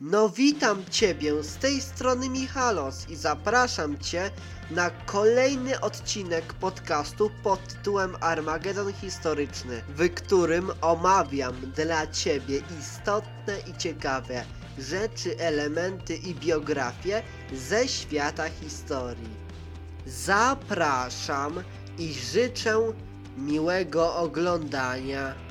No witam Ciebie, z tej strony Michalos i zapraszam Cię na kolejny odcinek podcastu pod tytułem Armagedon Historyczny, w którym omawiam dla Ciebie istotne i ciekawe rzeczy, elementy i biografie ze świata historii. Zapraszam i życzę miłego oglądania.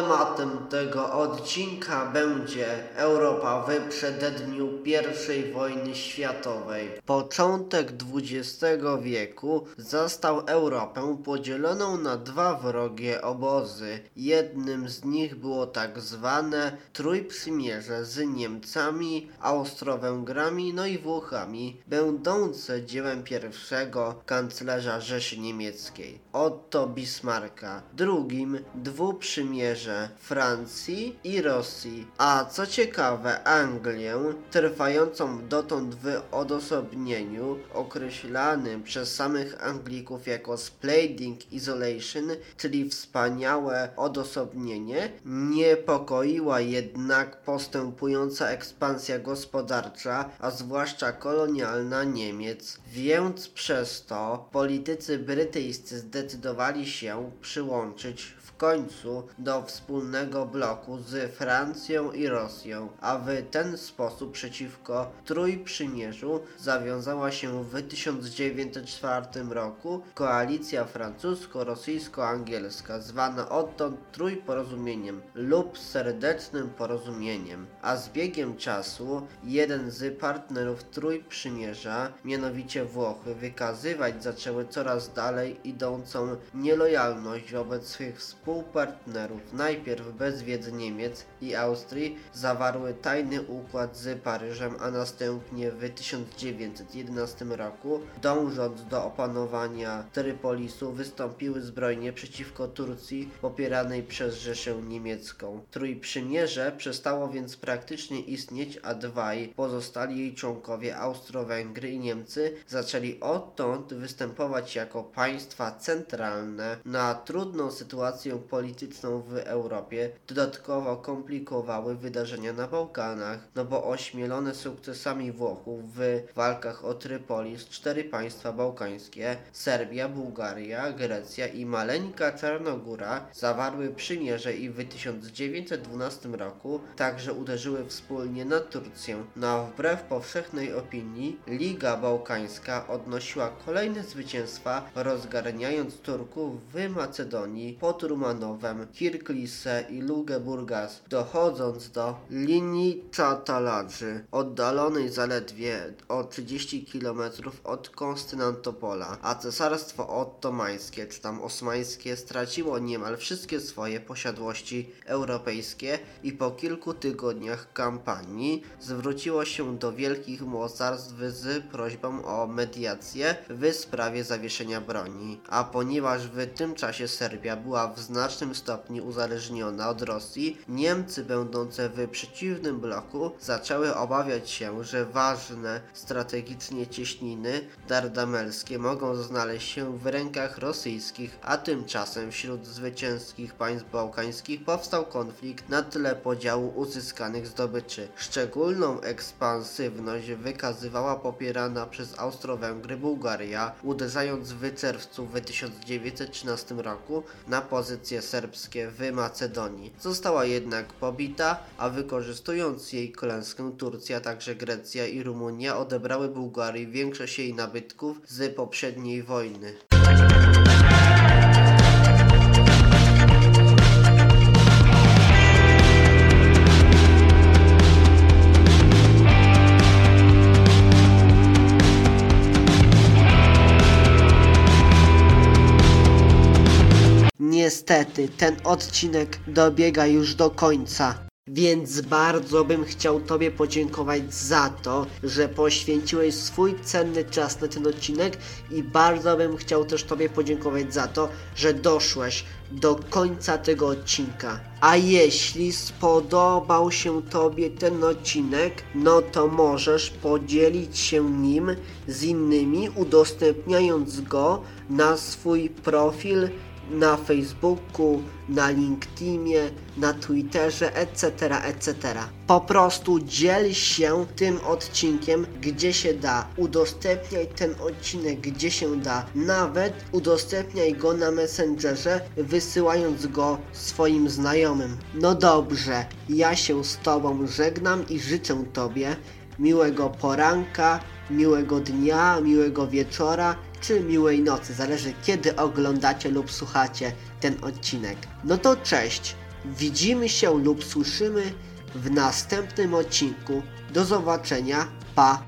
A tematem tego odcinka będzie Europa w przededniu I wojny światowej. Początek XX wieku zastał Europę podzieloną na dwa wrogie obozy. Jednym z nich było tak zwane Trójprzymierze z Niemcami, Austro-Węgrami no i Włochami, będące dziełem pierwszego kanclerza Rzeszy Niemieckiej, Otto Bismarcka. Drugim dwuprzymierze przymierze Francji i Rosji, a co ciekawe Anglię, trwającą dotąd w odosobnieniu, określanym przez samych Anglików jako Splendid Isolation, czyli wspaniałe odosobnienie, niepokoiła jednak postępująca ekspansja gospodarcza, a zwłaszcza kolonialna Niemiec, więc przez to politycy brytyjscy zdecydowali się przyłączyć końcu do wspólnego bloku z Francją i Rosją, a w ten sposób przeciwko Trójprzymierzu zawiązała się w 1904 roku koalicja francusko-rosyjsko-angielska, zwana odtąd Trójporozumieniem lub Serdecznym Porozumieniem, a z biegiem czasu jeden z partnerów Trójprzymierza, mianowicie Włochy, wykazywać zaczęły coraz dalej idącą nielojalność wobec swych współ współpartnerów, najpierw bez wiedzy Niemiec i Austrii, zawarły tajny układ z Paryżem, a następnie w 1911 roku, dążąc do opanowania Trypolisu, wystąpiły zbrojnie przeciwko Turcji popieranej przez Rzeszę Niemiecką. Trójprzymierze przestało więc praktycznie istnieć, a dwaj pozostali jej członkowie Austro-Węgry i Niemcy zaczęli odtąd występować jako państwa centralne na trudną sytuację polityczną w Europie dodatkowo komplikowały wydarzenia na Bałkanach, no bo ośmielone sukcesami Włochów w walkach o Trypolis cztery państwa bałkańskie Serbia, Bułgaria, Grecja i maleńka Czarnogóra zawarły przymierze i w 1912 roku także uderzyły wspólnie na Turcję. No wbrew powszechnej opinii Liga Bałkańska odnosiła kolejne zwycięstwa rozgarniając Turków w Macedonii pod Rumanią Romanowem, Kirklise i Dochodząc do linii Czataladży, oddalonej zaledwie o 30 km od Konstantopola, a cesarstwo ottomańskie czy tam osmańskie straciło niemal wszystkie swoje posiadłości europejskie i po kilku tygodniach kampanii zwróciło się do wielkich mocarstw z prośbą o mediację w sprawie zawieszenia broni. A ponieważ w tym czasie Serbia była w znacznym stopniu uzależniona od Rosji, Niemcy będące w przeciwnym bloku zaczęły obawiać się, że ważne strategicznie cieśniny dardamelskie mogą znaleźć się w rękach rosyjskich, a tymczasem wśród zwycięskich państw bałkańskich powstał konflikt na tle podziału uzyskanych zdobyczy. Szczególną ekspansywność wykazywała popierana przez Austro-Węgry Bułgaria, uderzając w czerwcu w 1913 roku na pozycje serbskie w Macedonii. Została jednak pobita, a wykorzystując jej klęskę Turcja, także Grecja i Rumunia odebrały Bułgarii większość jej nabytków z poprzedniej wojny. Niestety, ten odcinek dobiega już do końca. Więc bardzo bym chciał Tobie podziękować za to, że poświęciłeś swój cenny czas na ten odcinek i bardzo bym chciał też Tobie podziękować za to, że doszłeś do końca tego odcinka. A jeśli spodobał się Tobie ten odcinek, no to możesz podzielić się nim z innymi, udostępniając go na swój profil na Facebooku, na LinkedInie, na Twitterze, etc., etc. Po prostu dziel się tym odcinkiem, gdzie się da. Udostępniaj ten odcinek, gdzie się da. Nawet udostępniaj go na Messengerze, wysyłając go swoim znajomym. No dobrze, ja się z Tobą żegnam i życzę Tobie miłego poranka, miłego dnia, miłego wieczora czy miłej nocy, zależy kiedy oglądacie lub słuchacie ten odcinek. No to cześć, widzimy się lub słyszymy w następnym odcinku. Do zobaczenia, pa!